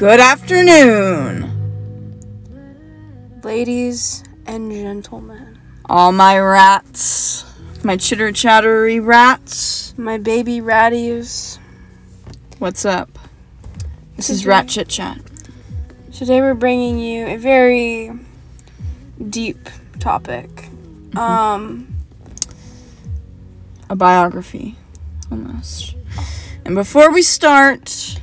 Good afternoon, Ladies and gentlemen, all my rats, my chitter chattery rats. my baby ratties. What's up? This is Rat Chit Chat. Today we're bringing you a very deep topic. Um, A biography, almost. And before we start,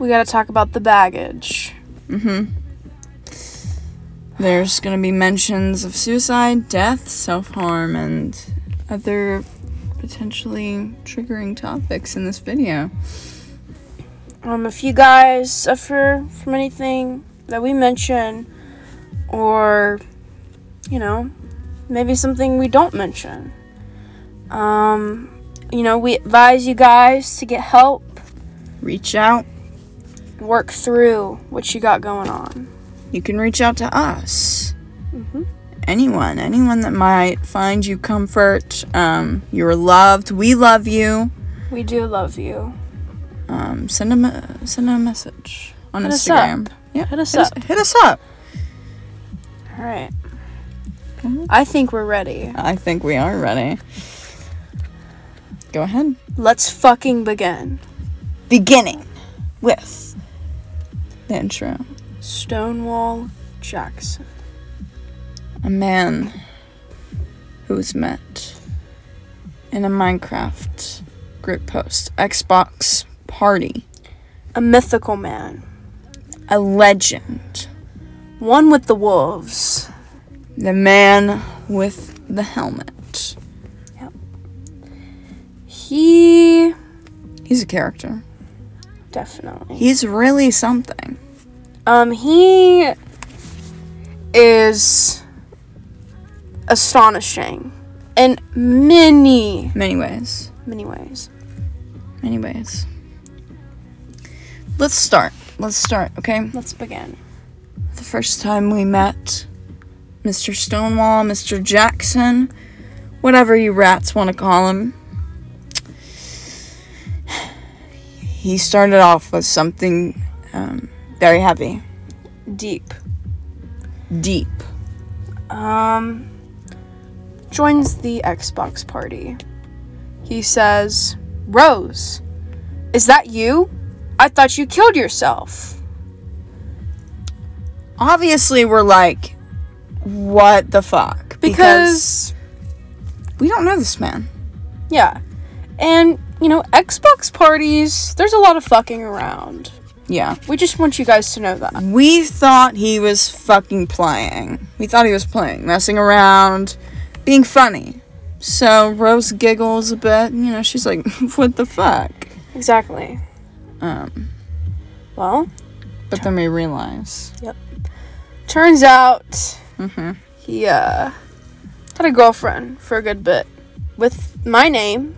we got to talk about the baggage. Mm-hmm. there's gonna be mentions of suicide, death, self harm, and other potentially triggering topics in this video. Um, if you guys suffer from anything that we mention, or you know, maybe something we don't mention, um, you know, we advise you guys to get help, Reach out. Work through what you got going on. You can reach out to us. Mm-hmm. anyone, anyone that might find you comfort. Um, you're loved. We love you. We do love you. Um, send a me- send a message on Hit us Instagram. Yeah, Hit us hit us, up. hit us up. All right. Mhm. I think we're ready. I think we are ready. Go ahead. Let's fucking begin. Beginning with the intro. Stonewall Jackson. A man who was met in a Minecraft group post, Xbox party, A mythical man. a legend. One with the wolves. The man with the helmet. Yep. He He's a character. Definitely. He's really something. Um he is astonishing in many Many ways. many ways. Many ways. Let's start. Let's start, okay? Let's begin. The first time we met Mr. Stonewall, Mr. Jackson, whatever you rats want to call him. He started off with something um, very heavy, Deep. deep. um, joins the Xbox party. He says, Rose, is that you? I thought you killed yourself. Obviously, we're like, what the fuck? Because, we don't know this man. yeah. And, you know, Xbox parties, there's a lot of fucking around. Yeah. We just want you guys to know that. We thought he was fucking playing. We thought he was playing, messing around, being funny. So Rose giggles a bit. You know, she's like, "What the fuck?" Exactly. Um, Well, but then we realize. Yep. Turns out Mm-hmm. he, uh, had a girlfriend for a good bit with my name.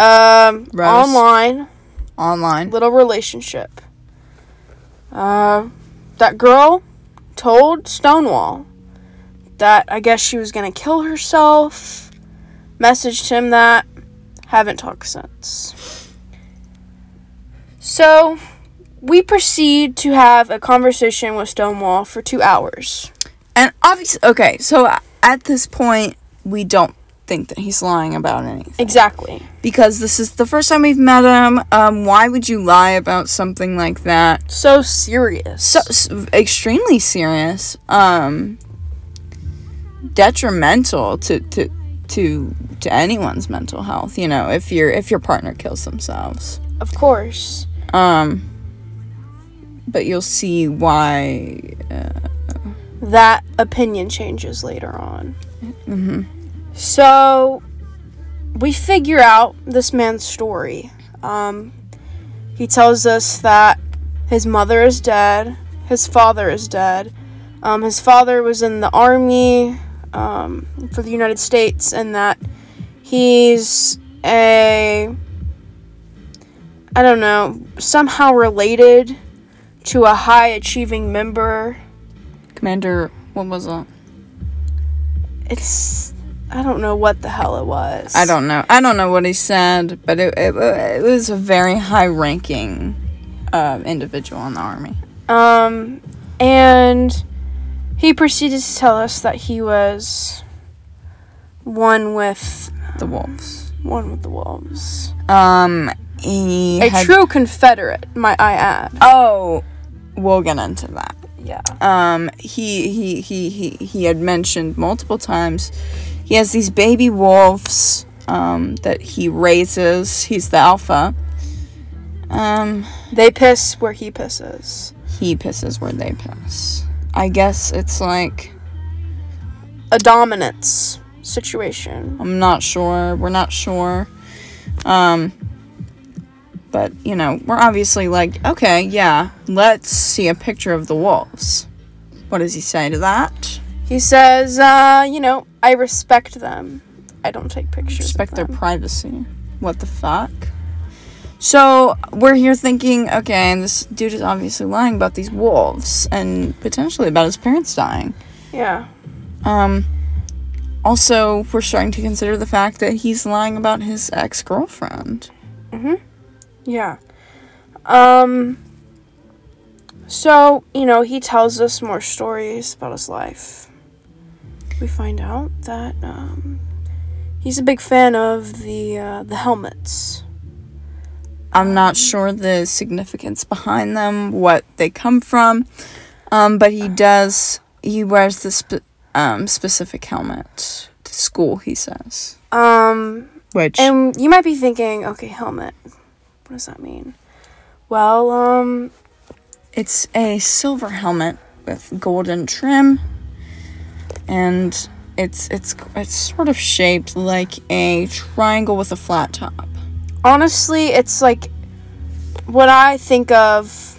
Um, Rose. online. Online. little relationship. Uh, that girl told Stonewall that I guess she was gonna kill herself. Messaged him that. Haven't talked since. So, we proceed to have a conversation with Stonewall for two hours. And obviously, okay. So at this point, we don't think that he's lying about anything Exactly. because this is the first time we've met him. Um, why would you lie about something like that? So serious. so, s extremely serious um detrimental to to to to anyone's mental health you know if your if your partner kills themselves of course. um but you'll see why uh, That opinion changes later on. mhm. So we figure out this man's story. Um, he tells us that his mother is dead, his father is dead. Um, his father was in the army um, for the United States, and that he's a I don't know somehow related to a high achieving member. commander what was that? It's I don't know what the hell it was. i don't know i don't know what he said but it, it, it was a very high ranking uh, individual in the army. Um, and he proceeded to tell us that he was one with The wolves. one with the wolves. Um, he A had- true Confederate, might I add. Oh, we'll get into that. Yeah. Um, he he he he he had mentioned multiple times. He has these baby wolves. Um, that he raises. He's the alpha. Um, They piss where he pisses. he pisses where they piss. I guess it's like A dominance situation. I'm not sure. We're not sure. Um, but you know, we're obviously like, okay, yeah, let's see a picture of the wolves. What does he say to that? He says, uh, you know, I respect them. I don't take pictures. Respect their privacy. What the fuck? So we're here thinking, okay, and this dude is obviously lying about these wolves and potentially about his parents dying. Yeah. Um, also, we're starting to consider the fact that he's lying about his ex girlfriend. Mhm. Yeah. Um so, you know, he tells us more stories about his life. We find out that um he's a big fan of the uh, the helmets. I'm not sure the significance behind them, what they come from, um, but he does. He wears this spe- um, specific helmet to school. He says, Um which and you might be thinking, okay, helmet. What does that mean? Well, um it's a silver helmet with golden trim, and it's it's it's sort of shaped like a triangle with a flat top. honestly, it's like what I think of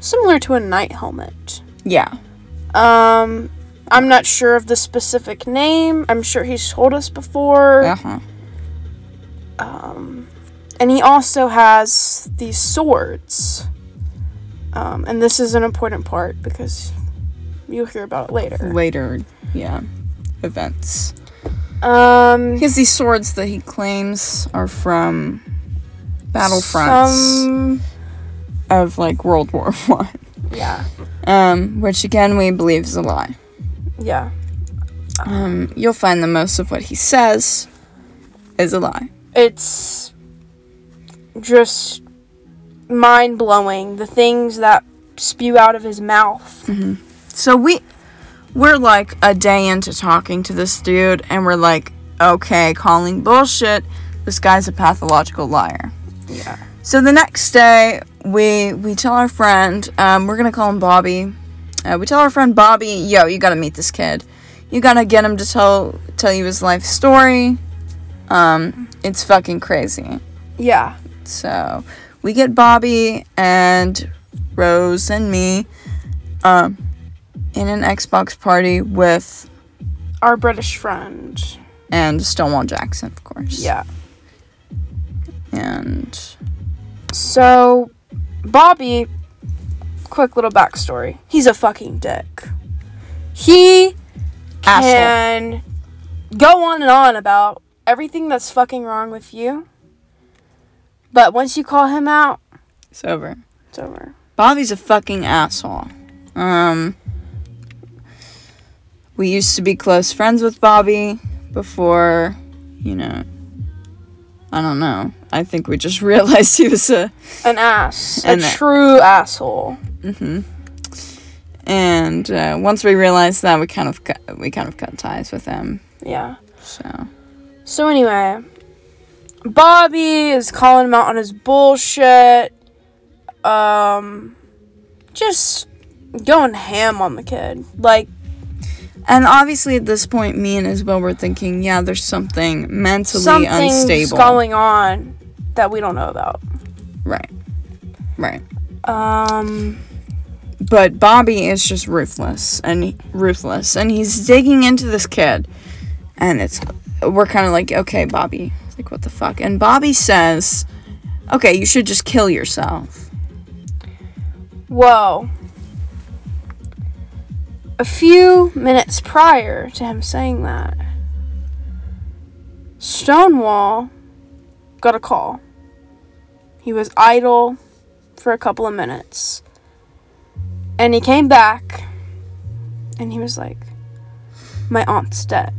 similar to a knight helmet. Yeah, Um, I'm not sure of the specific name. I'm sure he's told us before. uh huh. Um, and he also has these swords. Um, and this is an important part because you'll hear about it later. Later, yeah, events. Um, He has these swords that he claims are from battlefronts some- of like World War One. yeah, Um, which again we believe is a lie. yeah. Um, you'll find that most of what he says is a lie. It's just mind blowing. The things that spew out of his mouth. So we we're like a day into talking to this dude and we're like, okay, calling bullshit. This guy's a pathological liar. Yeah. So the next day, we we tell our friend, um, we're gonna call him Bobby. Uh, we tell our friend Bobby, yo, you gotta meet this kid. You gotta get him to tell tell you his life story. Um, it's fucking crazy. Yeah. So we get Bobby and Rose and me, um, in an Xbox party with Our British friend. and Stonewall Jackson, of course. Yeah. And So, Bobby, quick little backstory. He's a fucking dick. He Asshole. can go on and on about everything that's fucking wrong with you. But once you call him out, it's over. it's over. Bobby's a fucking asshole. Um, we used to be close friends with Bobby before, you know. I don't know. I think we just realized he was a. An ass. And a true asshole. hmm And uh, once we realized that, we kind of cut, we kind of cut ties with him. Yeah. So So anyway, Bobby is calling him out on his bullshit. Um, just going ham on the kid. Like, And obviously, at this point, me and Isabel were thinking, yeah, there's something mentally something's unstable. going on that we don't know about. Right. Right. Um, But Bobby is just ruthless and ruthless, and he's digging into this kid, and it's we're kind of like, okay, Bobby, like what the fuck? And Bobby says, okay, you should just kill yourself. whoa. A few minutes prior to him saying that, Stonewall got a call. He was idle, for a couple of minutes. And he came back and he was like, My aunt's dead.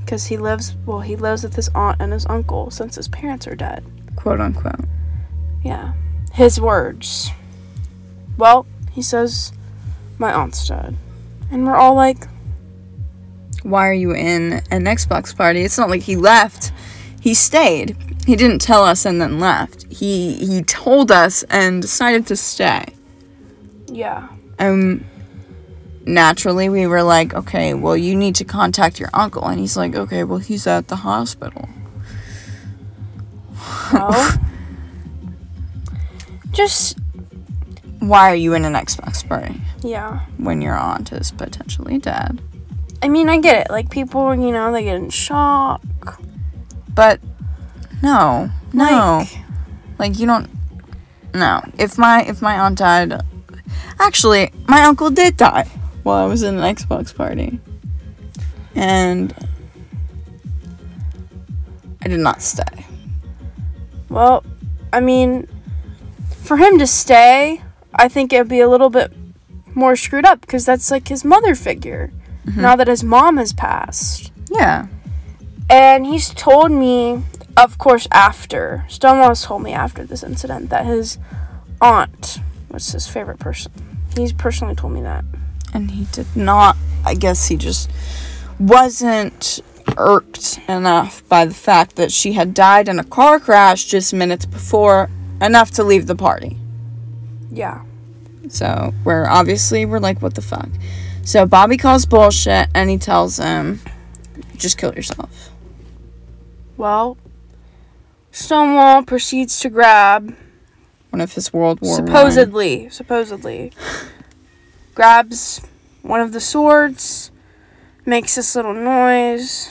Because he lives, well, he lives with his aunt and his uncle since his parents are dead. Quote unquote. Yeah. His words. Well, he says, My aunt's dead. And we're all like, Why are you in an Xbox party? It's not like he left. He stayed. He didn't tell us and then left. He he told us and decided to stay. Yeah. Um naturally we were like, okay, well you need to contact your uncle and he's like, okay, well he's at the hospital. No. Just, Why are you in an Xbox party yeah. when your aunt is potentially dead? I mean, I get it. Like, people, you know, they get in shock. But no, no. Like, Like you don't No. If my if my aunt died Actually, my uncle did die while I was in an Xbox party. And I did not stay. well, I mean, for him to stay, I think it'd be a little bit more screwed up because that's like his mother figure mm-hmm. now that his mom has passed. Yeah. And he's told me, of course, after Stonewall's told me after this incident that his aunt was his favorite person. He's personally told me that. And he did not I guess he just wasn't irked enough by the fact that she had died in a car crash just minutes before enough to leave the party. Yeah. So we're obviously we're like, what the fuck? So Bobby calls bullshit and he tells him, just kill yourself. Well, Stonewall proceeds to grab One of his World War supposedly, supposedly, grabs one of the swords, makes this little noise.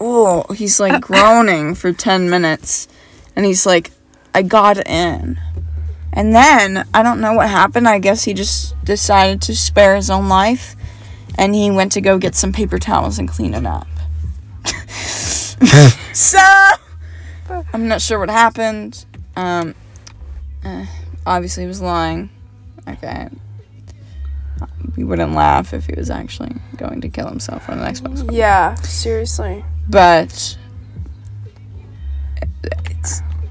Oh, he's like groaning for ten minutes, and he's like, I got in. And then I don't know what happened. I guess he just decided to spare his own life, and he went to go get some paper towels and clean it up. so I'm not sure what happened. Um, eh, obviously he was lying. Okay. We wouldn't laugh if he was actually going to kill himself on an Xbox. Yeah, seriously. But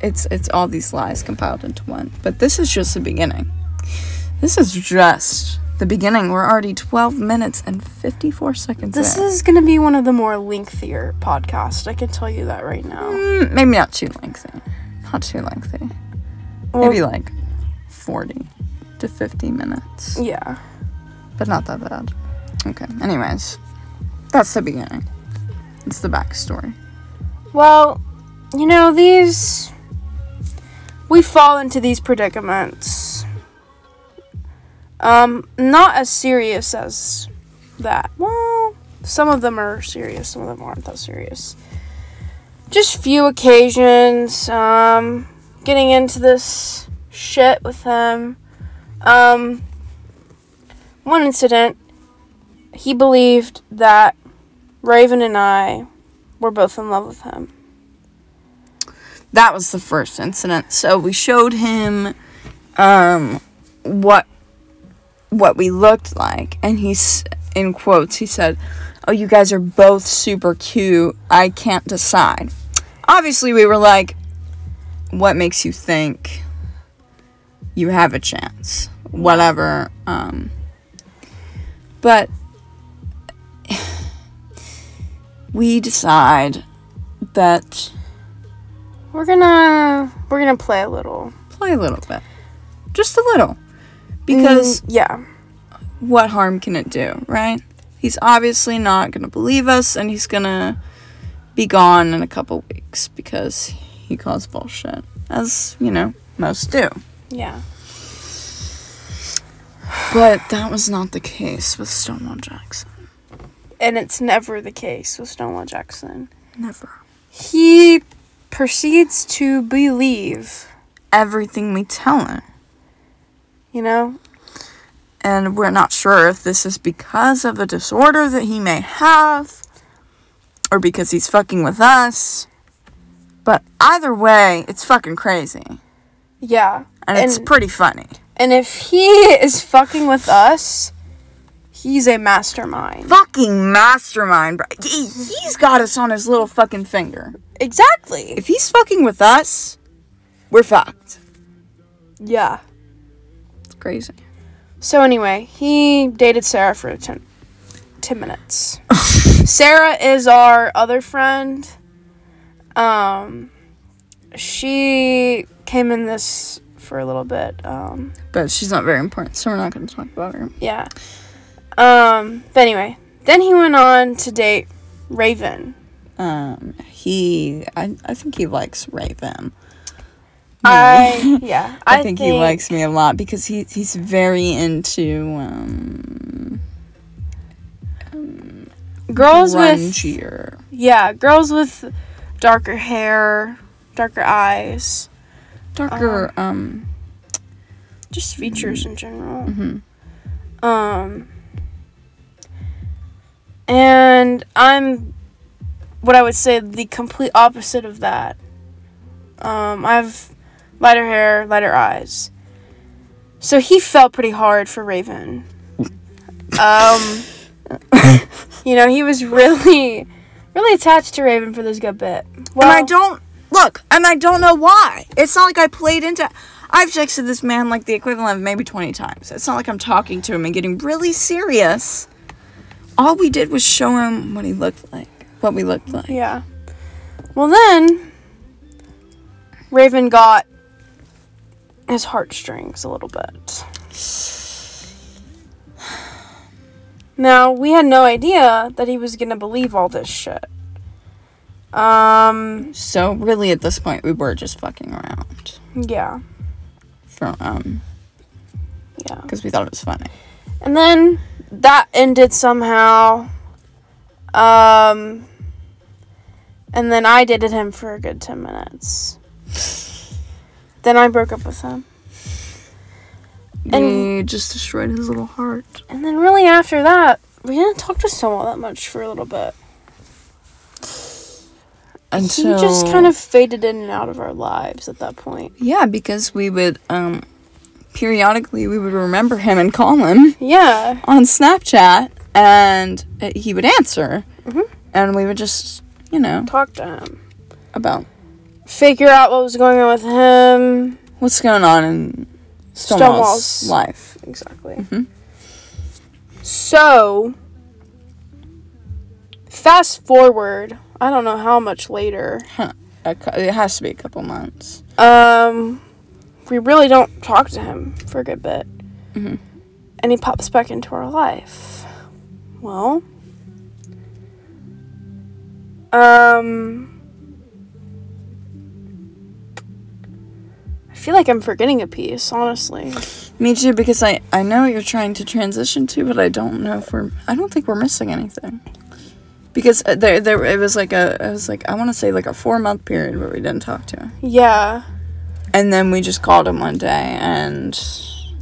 it's it's all these lies compiled into one. But this is just the beginning. This is just the beginning. We're already 12 minutes and 54 seconds This in. is gonna be one of the more lengthier podcasts. I can tell you that right now. Mm, maybe not too lengthy. Not too lengthy. Well, Maybe like 40 to 50 minutes. yeah. But not that bad. Okay. Anyways, that's the beginning. It's the backstory. Well, you know, these. We fall into these predicaments. Um, not as serious as that. Well, some of them are serious, some of them aren't that serious. Just few occasions, um, getting into this shit with him. Um, one incident, he believed that Raven and I were both in love with him. That was the first incident. So we showed him um what what we looked like and he's in quotes he said, "Oh, you guys are both super cute. I can't decide." Obviously, we were like, "What makes you think you have a chance?" Whatever um but we decide that We're gonna we're gonna play a little play a little bit. Just a little. Because Mm, yeah, what harm can it do, right? He's obviously not to believe us and he's to be gone in a couple weeks because he calls bullshit. As, you know, most do. yeah. But that was not the case with Stonewall Jackson. And it's never the case with Stonewall Jackson. Never. He proceeds to believe, Everything we tell him. you know? And we're not sure if this is because of a disorder that he may have or because he's fucking with us. But either way, it's fucking crazy. Yeah. and, it's pretty funny. And if he is fucking with us, he's a mastermind. Fucking mastermind, bro. He, he's got us on his little fucking finger. Exactly. If he's fucking with us, we're fucked. Yeah. It's crazy. So anyway, he dated Sarah for 10, 10 minutes. Sarah is our other friend. Um she came in this for a little bit. Um But she's not very important, so we're not going to talk about her. yeah. Um but anyway, then he went on to date Raven. Um, he, I, I think he likes Raven. I yeah, I, think, he likes me a lot because he he's very into um girls with yeah, girls with darker hair, darker eyes, darker um just features in general. mhm. Um, and I'm what I would say the complete opposite of that. Um, I have lighter hair, lighter eyes. So he fell pretty hard for Raven. Um, you know, he was really, really attached to Raven for this good bit. Well, and I don't look, and I don't know why. It's not like I played into. I've texted this man like the equivalent of maybe twenty times. It's not like I'm talking to him and getting really serious. All we did was show him what he looked like, what we looked like. Yeah. Well, then Raven got his heartstrings a little bit. Now, we had no idea that he was going to believe all this shit. Um, So really, at this point, we were just fucking around yeah. from um Yeah. because we thought it was funny. And then that ended somehow. Um, and then I dated him for a good 10 minutes. Then I broke up with him. And- we just destroyed his little heart. And then really after that, we didn't talk to Stonewall that much for a little bit. Until he just kind of faded in and out of our lives at that point. yeah, because we would um periodically we would remember him and call him Yeah. on Snapchat, and uh, he would answer, Mhm. and we would just you know Talk to him. about Figure out what was going on with him. what's going on in Stonewall's, Stonewall's- life. Exactly. Mhm. So, fast forward, I don't know how much later. Cou- It has to be a couple months. Um, we really don't talk to him for a good bit. Mhm. And he pops back into our life. Well, um, I feel like I'm forgetting a piece, honestly. Me too, because I I know what you're trying to transition to, but I don't know if we're. I don't think we're missing anything. Because uh, there, there, it was like a, it was like I want to say like a four month period where we didn't talk to him, Yeah. and then we just called him one day, and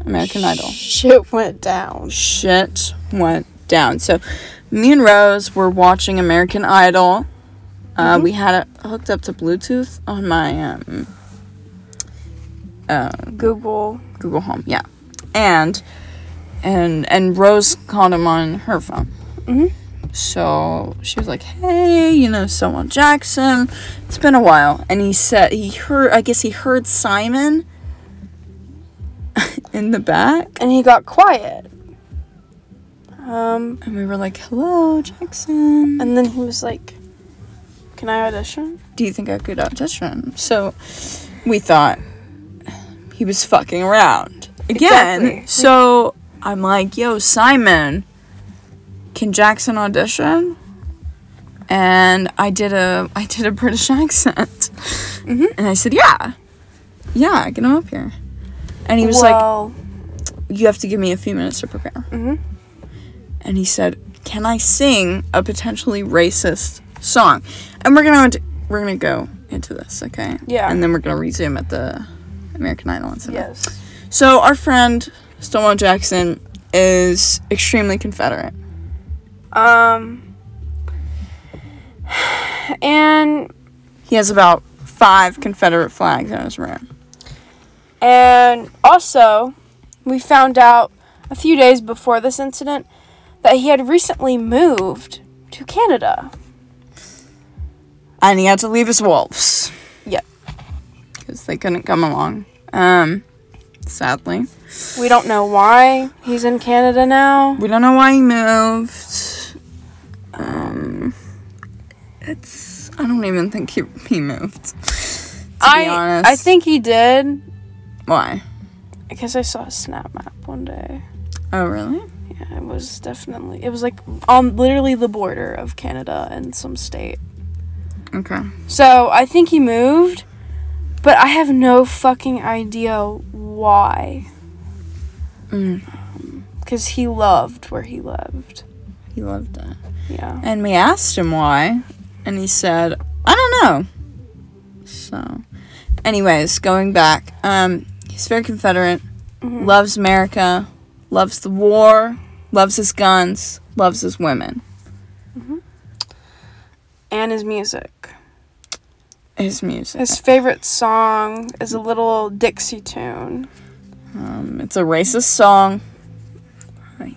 American Idol Shit went down. shit went down. So, me and Rose were watching American Idol. Uh, We had it hooked up to Bluetooth on my um, uh, Google. Google Home, yeah, and and and Rose called him on her phone. Mhm. So she was like, "Hey, you know, someone Jackson. It's been a while." And he said he heard. I guess he heard Simon in the back, And he got quiet. Um, and we were like, "Hello, Jackson. and then he was like, Can I audition? Do you think I could audition?" So we thought he was fucking around again. Exactly. So I'm like, "Yo, Simon." can Jackson audition? And I did a I did a British accent, Mhm. and I said, yeah, yeah, get him up here. And he was like, you have to give me a few minutes to prepare. Mhm. And he said, can I sing a potentially racist song? And we're gonna we're gonna go into this, okay? Yeah. And then we're gonna resume at the American Idol incident. yes. So our friend Stonewall Jackson is extremely Confederate. Um, and He has about five Confederate flags on his room. And also, we found out a few days before this incident that he had recently moved to Canada. And he had to leave his wolves. Yep. Because they couldn't come along. Um, sadly. We don't know why he's in Canada now. We don't know why he moved. Um, it's. I don't even think he, he moved. To I be honest. I think he did Why? because I saw a snap map one day. Oh, really? Yeah, it was definitely it was like on literally the border of Canada and some state. Okay. So I think he moved, but I have no fucking idea why. Mm, Because he loved where he lived. he loved it. Yeah. And we asked him why, and he said, I don't know. So, anyways, going back, um, he's very Confederate, Mhm. loves America, loves the war, loves his guns, loves his women. And his music. His music. His favorite song is a little Dixie tune. Um, it's a racist song.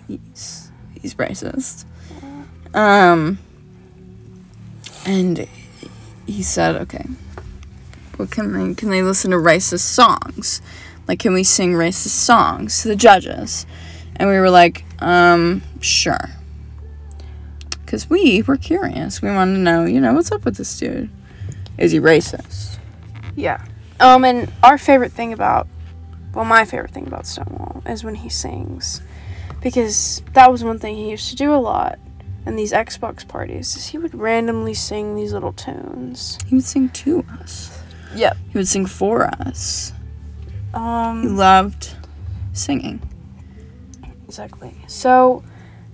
He's he's racist. Um, and he said, "Okay, well, can they can they listen to racist songs? Like, can we sing racist songs to the judges?" And we were like, "Um, sure." Because we were curious. We wanted to know, you know, what's up with this dude? Is he racist? Yeah. Um, and our favorite thing about, well, my favorite thing about Stonewall is when he sings, because that was one thing he used to do a lot in these Xbox parties. Is he would randomly sing these little tunes. He would sing to us. Yep. He would sing for us. Um, he loved singing. exactly. So,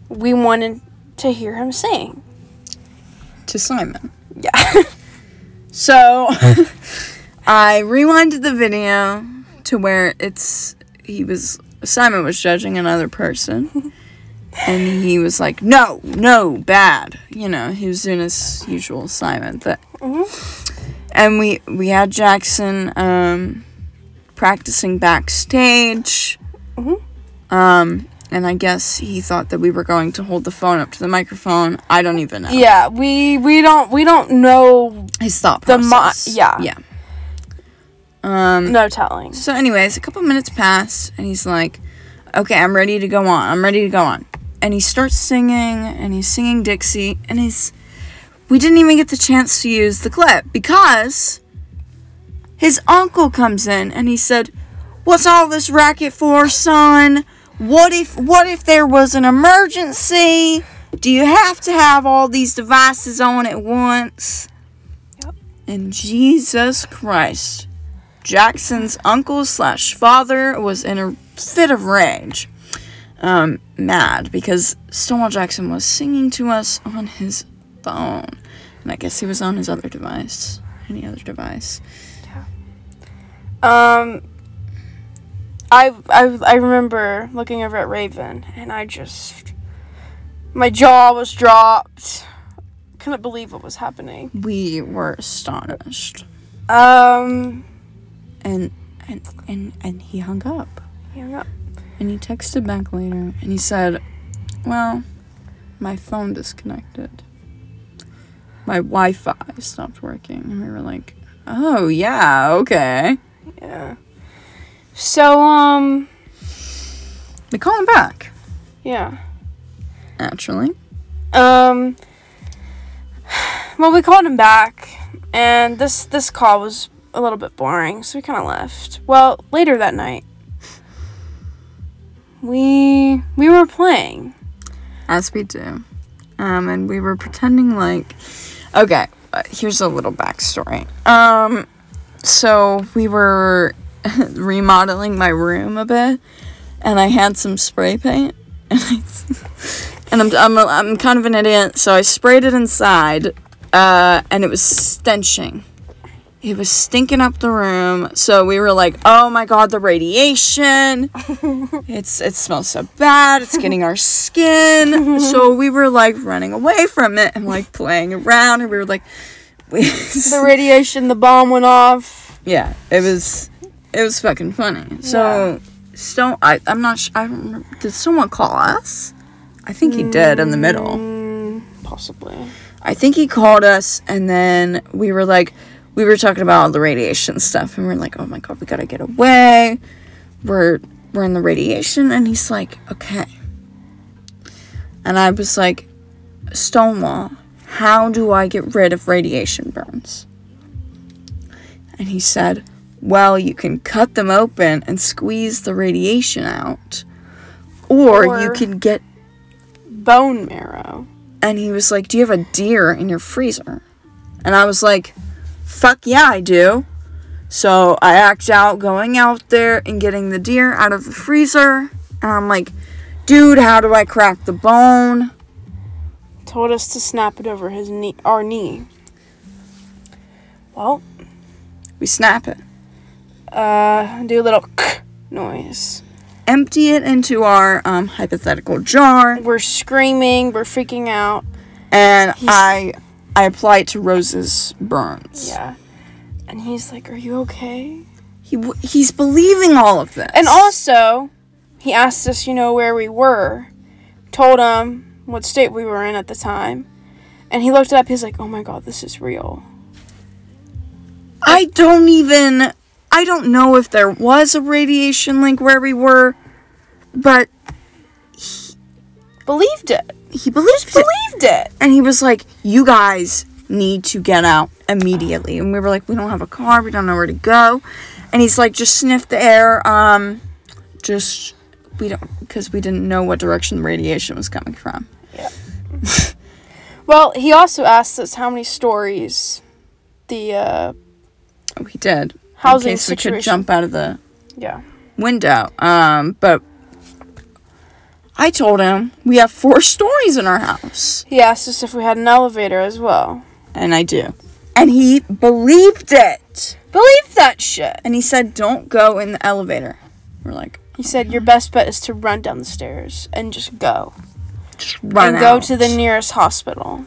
we wanted to hear him sing. to Simon. Yeah. So I rewinded the video to where it's he was Simon was judging another person. And he was like, no, no, bad. You know, he was doing his usual Simon thing. Mhm. And we we had Jackson um, practicing backstage. Mhm. Um, and I guess he thought that we were going to hold the phone up to the microphone. I don't even know. yeah. We we don't we don't know. His thought The mo- process. yeah. Yeah. Um. No telling. So, anyways, a couple minutes pass, and he's like, "Okay, I'm ready to go on. I'm ready to go on." And he starts singing, and he's singing Dixie, and he's. We didn't even get the chance to use the clip because his uncle comes in, and he said, "What's all this racket for, son? What if what if there was an emergency? Do you have to have all these devices on at once?" Yep. And Jesus Christ. Jackson's uncle slash father was in a fit of rage, um, mad because Stonewall Jackson was singing to us on his phone, and I guess he was on his other device, any other device. Yeah. Um, I, I I remember looking over at Raven, and I just my jaw was dropped. Couldn't believe what was happening. We were astonished, Um, and and and and he hung up, he hung up. and he texted back later, and he said, "Well, my phone disconnected." My Wi-Fi stopped working, and we were like, "Oh yeah, okay." Yeah. So um, We call him back, yeah. naturally. Um. Well, we called him back, and this this call was a little bit boring, so we kind of left. Well, later that night, we we were playing. As we do. Um, and we were pretending like. Okay, uh, here's a little backstory. Um, so we were remodeling my room a bit, and I had some spray paint, and I. And I'm, I'm, I'm kind of an idiot, so I sprayed it inside, uh, and it was stenching. It was stinking up the room, so we were like, "Oh my god, the radiation! It's it smells so bad. It's getting our skin." so we were like running away from it and like playing around, and we were like, The radiation, the bomb went off. "Yeah, it was, it was fucking funny. So Stone, I I'm not. Sh- I don't remember. Did someone call us? I think he did in the middle. Mm, possibly. I think he called us, and then we were like, we were talking about all the radiation stuff, and we are like, oh my god, we gotta get away. We're we're in the radiation, and he's like, okay. And I was like, Stonewall, how do I get rid of radiation burns? And he said, well, you can cut them open and squeeze the radiation out, or, Or- you can get Bone marrow. and he was like, "Do you have a deer in your freezer?" And I was like, "Fuck yeah, I do." So I act out going out there and getting the deer out of the freezer, and I'm like, "Dude, how do I crack the bone?" Told us to snap it over his knee, our knee. Well, We snap it, uh, do a little noise. empty it into our um, hypothetical jar, We're screaming, we're freaking out. and He's- I I apply it to Rose's burns. Yeah. And he's like, Are you okay? He w- he's believing all of this. And also, he asked us, you know, where we were. Told him what state we were in at the time. And he looked it up. He's like, oh my god, this is real. I don't even I don't know if there was a radiation link where we were, but he Believed it. he believed it. Believed it. And he was like, "You guys need to get out immediately." And we were like, "We don't have a car. We don't know where to go." And he's like, "Just sniff the air. Um, just we don't because we didn't know what direction the radiation was coming from." Yeah. well, he also asked us how many stories the, uh, Oh, he did. Housing in case we could jump out of the yeah. window. Um, but I told him we have four stories in our house. He asked us if we had an elevator as well. And I do. And he believed it. Believed that shit. And he said, don't go in the elevator. We're like, He said, your best bet is to run down the stairs and just go. just run and go to the nearest hospital.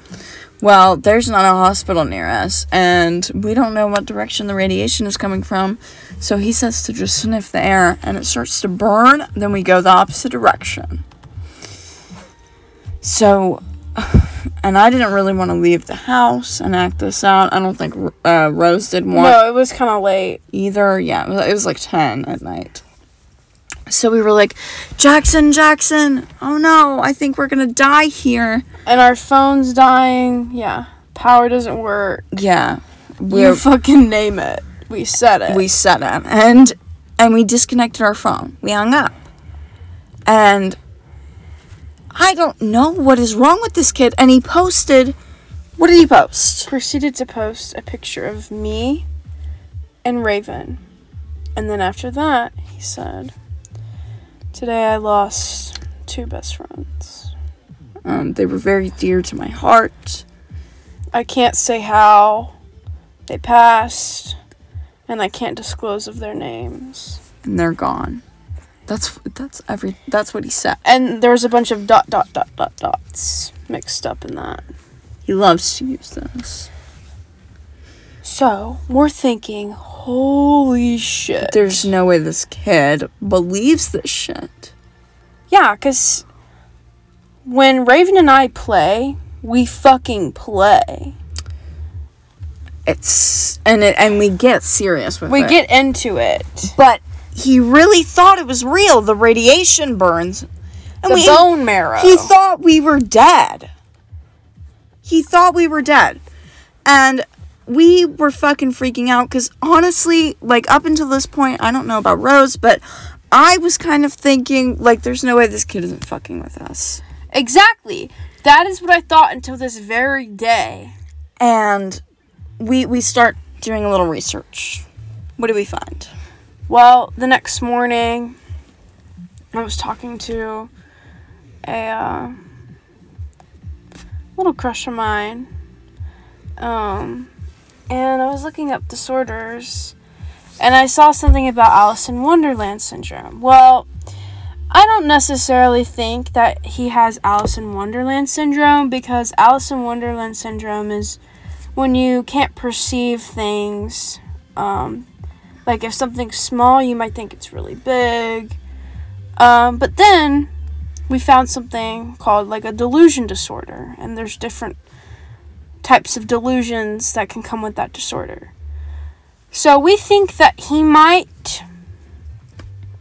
Well, there's not a hospital near us, and we don't know what direction the radiation is coming from. So he says to just sniff the air, and it starts to burn. Then we go the opposite direction. So, and I didn't really want to leave the house and act this out. I don't think uh, Rose did want No, it was kind of late. either. Yeah, it was- it was like 10 at night. So we were like, Jackson, Jackson, oh no, I think we're gonna die here. And our phone's dying. Yeah. Power doesn't work. Yeah. You We're, fucking name it. We said it. we said it. And and we disconnected our phone. We hung up. And I don't know what is wrong with this kid. And he posted what did he post? proceeded to post a picture of me and Raven. And then after that, he said, Today I lost two best friends. Um, they were very dear to my heart. I can't say how they passed, and I can't disclose of their names. And they're gone. That's that's every that's what he said. And there was a bunch of dot dot dot dot dots mixed up in that. He loves to use this. So we're thinking, holy shit. There's no way this kid believes this shit. Yeah, because when Raven and I play, we fucking play. It's and it and we get serious with We it. get into it. but he really thought it was real. The radiation burns, and The we bone marrow. he thought we were dead. He thought we were dead, and we were fucking freaking out because honestly, like up until this point, I don't know about Rose, but I was kind of thinking like, there's no way this kid isn't fucking with us. exactly. That is what I thought until this very day. And we we start doing a little research. What do we find? Well, the next morning, I was talking to a uh, little crush of mine, um, and I was looking up disorders, and I saw something about Alice in Wonderland syndrome. Well, I don't necessarily think that he has Alice in Wonderland syndrome because Alice in Wonderland syndrome is when you can't perceive things um, Like if something's small, you might think it's really big. Um, but then we found something called like a delusion disorder, and there's different types of delusions that can come with that disorder. So we think that he might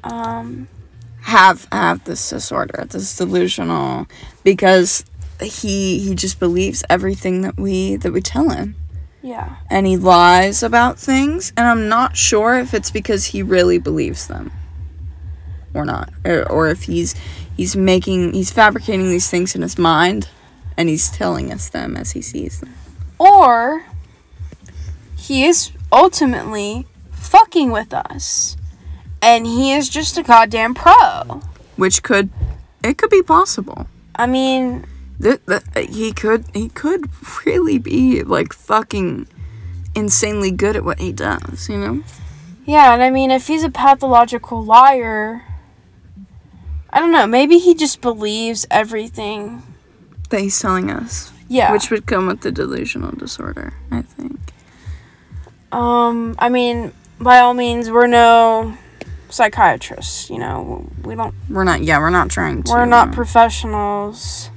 um, have have this disorder, this delusional, because he he just believes everything that we that we tell him, yeah. and he lies about things, and I'm not sure if it's because he really believes them, or not, or, or if he's he's making he's fabricating these things in his mind, and he's telling us them as he sees them. Or he is ultimately fucking with us. And he is just a goddamn pro. Which could it could be possible. I mean, Th- th- he could he could really be like fucking insanely good at what he does, you know? yeah, and I mean, if he's a pathological liar, I don't know, maybe he just believes everything. That he's telling us. Yeah. Which would come with the delusional disorder, I think. um, I mean, by all means, we're no psychiatrists, you know. We don't We're not yeah, we're not trying to we're not uh, professionals.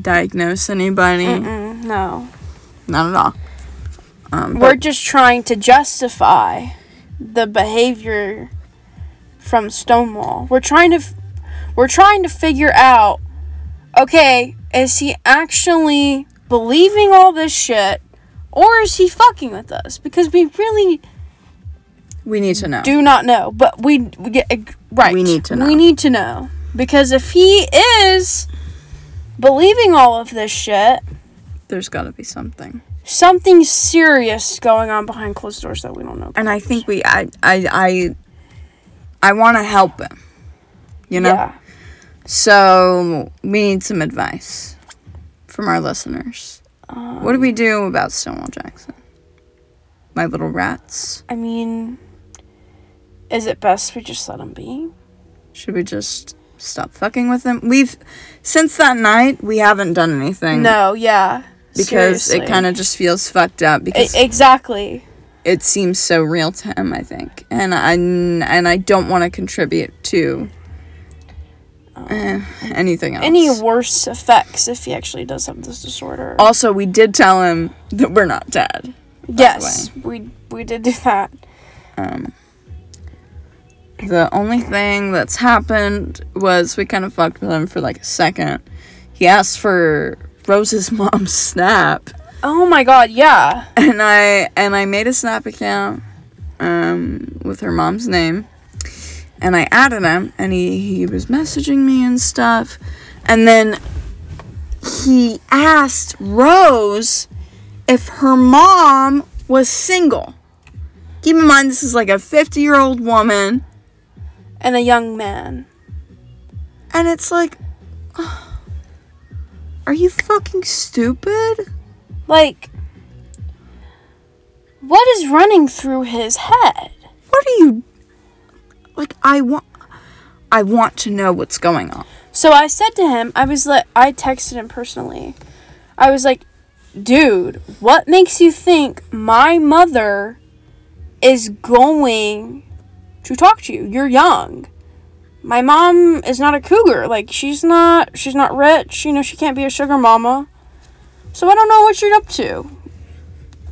diagnose anybody. Mm-mm, no. Not at all. Um, We're just trying to justify the behavior from Stonewall. We're trying to f- we're trying to figure out okay, is he actually believing all this shit or is he fucking with us? Because we really we need to know. do not know, but we, we get right. We need to know. We need to know because if he is believing all of this shit, There's got to be something. something serious going on behind closed doors that we don't know. And I think we I I I I want to help him. You know? Yeah. So we need some advice from our listeners. Um, what do we do about Stonewall Jackson? My little rats. I mean, is it best we just let him be? Should we just stop fucking with him? We've since that night we haven't done anything. No, yeah. because it kind of just feels fucked up because E, exactly. it seems so real to him. I think, and I and I don't want to contribute to eh, anything else. Any worse effects if he actually does have this disorder? also, we did tell him that we're not dead. yes, we we did do that. Um, the only thing that's happened was we kind of fucked with him for like a second. He asked for Rose's mom's snap, Oh my god, yeah. and I and I made a snap account um, with her mom's name, and I added him, and he he was messaging me and stuff, and then he asked Rose if her mom was single. Keep in mind, this is like a 50 year old woman. And a young man. And it's like, are you fucking stupid? Like what is running through his head? What are you like? I want, I want to know what's going on. So I said to him, I was like, I texted him personally. I was like, dude, what makes you think my mother is going to talk to you? You're young. My mom is not a cougar. Like she's not she's not rich. You know, she can't be a sugar mama. So I don't know what you're up to.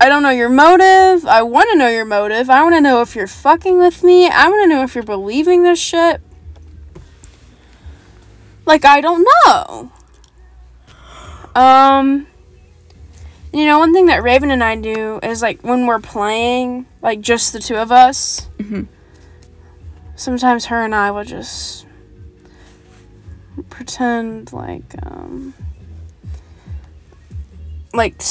I don't know your motive. I want to know your motive. I want to know if you're fucking with me. I want to know if you're believing this shit. Like I don't know. Um you know, one thing that Raven and I do is like when we're playing, like just the two of us. Mhm. Sometimes her and I will just pretend like um like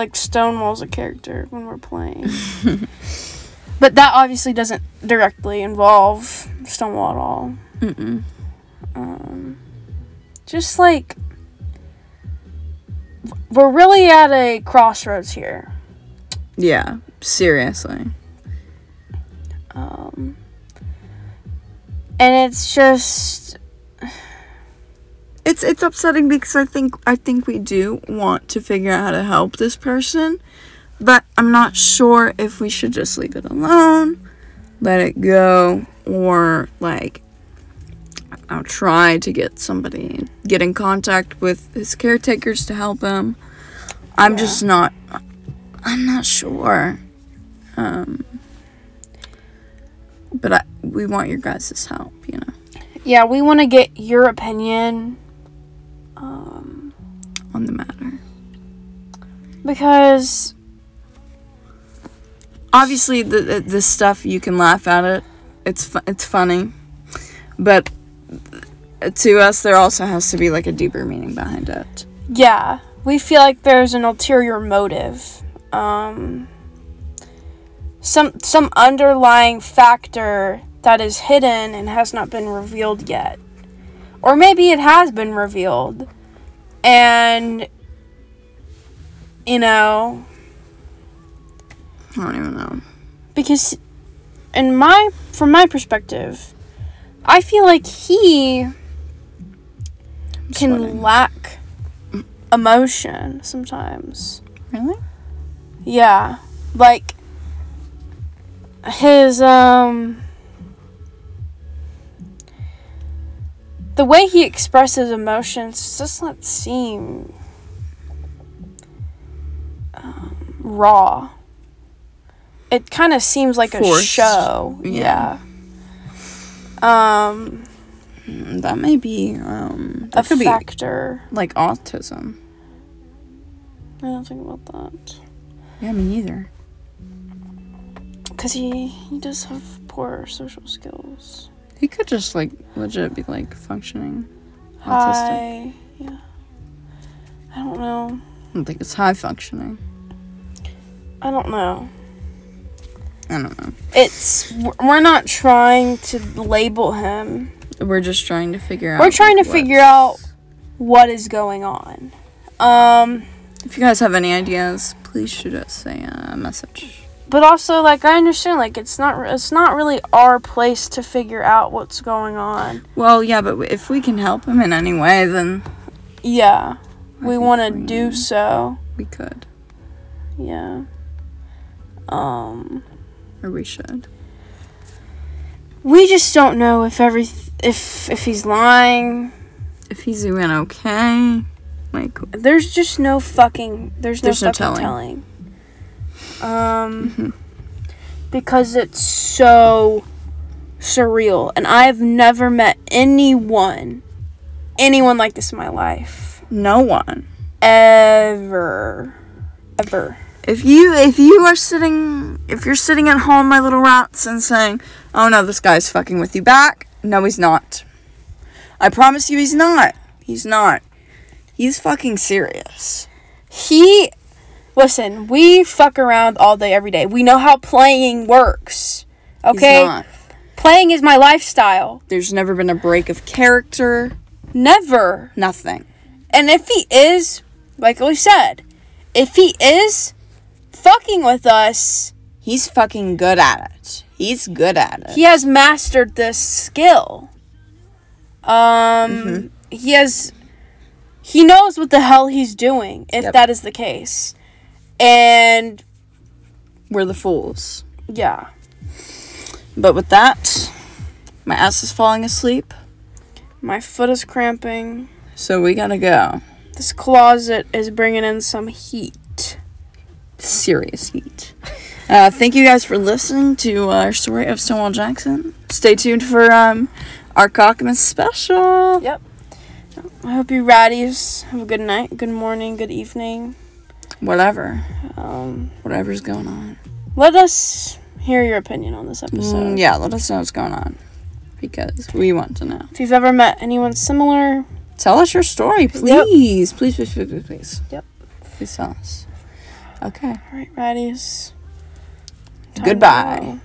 like Stonewall's a character when we're playing. but that obviously doesn't directly involve Stonewall at all. Mm-mm. Um, just like we're really at a crossroads here. Yeah, seriously. Um, and it's just It's it's upsetting because I think I think we do want to figure out how to help this person, but I'm not sure if we should just leave it alone let it go or like I'll try to get somebody get in contact with his caretakers to help him. I'm Yeah. just not I'm not sure. Um but I, we want your guys' help, you know, Yeah, we want to get your opinion. On the matter. because Obviously, the, the this stuff you can laugh at it. It's fu- it's funny, but to us, there also has to be like a deeper meaning behind it. yeah, we feel like there's an ulterior motive. Um, some some underlying factor that is hidden and has not been revealed yet. Or maybe it has been revealed. And you know, I don't even know. because in my from my perspective, I feel like he can sweating. lack emotion sometimes. Really? Yeah. Like his um the way he expresses emotions does not seem um, raw. It kind of seems like a show. Yeah. Yeah. Um Mm, That may be um. a That be factor. like autism. I don't think about that. Yeah, me neither. Cuz he he does have poor social skills. He could just like legit be like functioning autistic. Hi. Yeah. I don't know. I don't think it's high functioning. I don't know. I don't know. It's we're not trying to label him. We're just trying to figure out. We're trying to figure out what is going on. Um If you guys have any ideas, please shoot us a uh, message. But also like I understand like it's not it's not really our place to figure out what's going on. Well, yeah, but if we can help him in any way, then Yeah. I we want to do so. we could Yeah. Um or we should. we just don't know if every if if he's lying. If he's doing okay, like There's just no fucking. There's no There's no fucking telling. telling. Um, Mhm. because it's so surreal, and I've never met anyone, anyone like this in my life, no one. ever, ever. If you if you are sitting if you're sitting at home, my little rats, and saying, "Oh no, this guy's fucking with you back," no, he's not. I promise you, he's not. He's not. He's fucking serious. He, listen, we fuck around all day, every day. We know how playing works. Okay, playing is my lifestyle. There's never been a break of character. Never. Nothing. And if he is, like we said, if he is fucking with us, He's fucking good at it. He's good at it. he has mastered this skill. Um, he has, he knows what the hell he's doing, if Yep. that is the case. And We're the fools. yeah, But with that, my ass is falling asleep, my foot is cramping. so we gotta go. This closet is bringing in some heat. Serious heat. Uh, thank you guys for listening to our story of Stonewall Jackson. Stay tuned for um, our Cockmas special. Yep. I hope you ratties have a good night, good morning, good evening. Whatever. Um, Whatever's going on. let us hear your opinion on this episode. Mm, yeah, let us know what's going on. Because we want to know. If you've ever met anyone similar, Tell us your story, please. Please, please, please, please, please. Yep. Please tell us. Okay. all right, to Goodbye. go.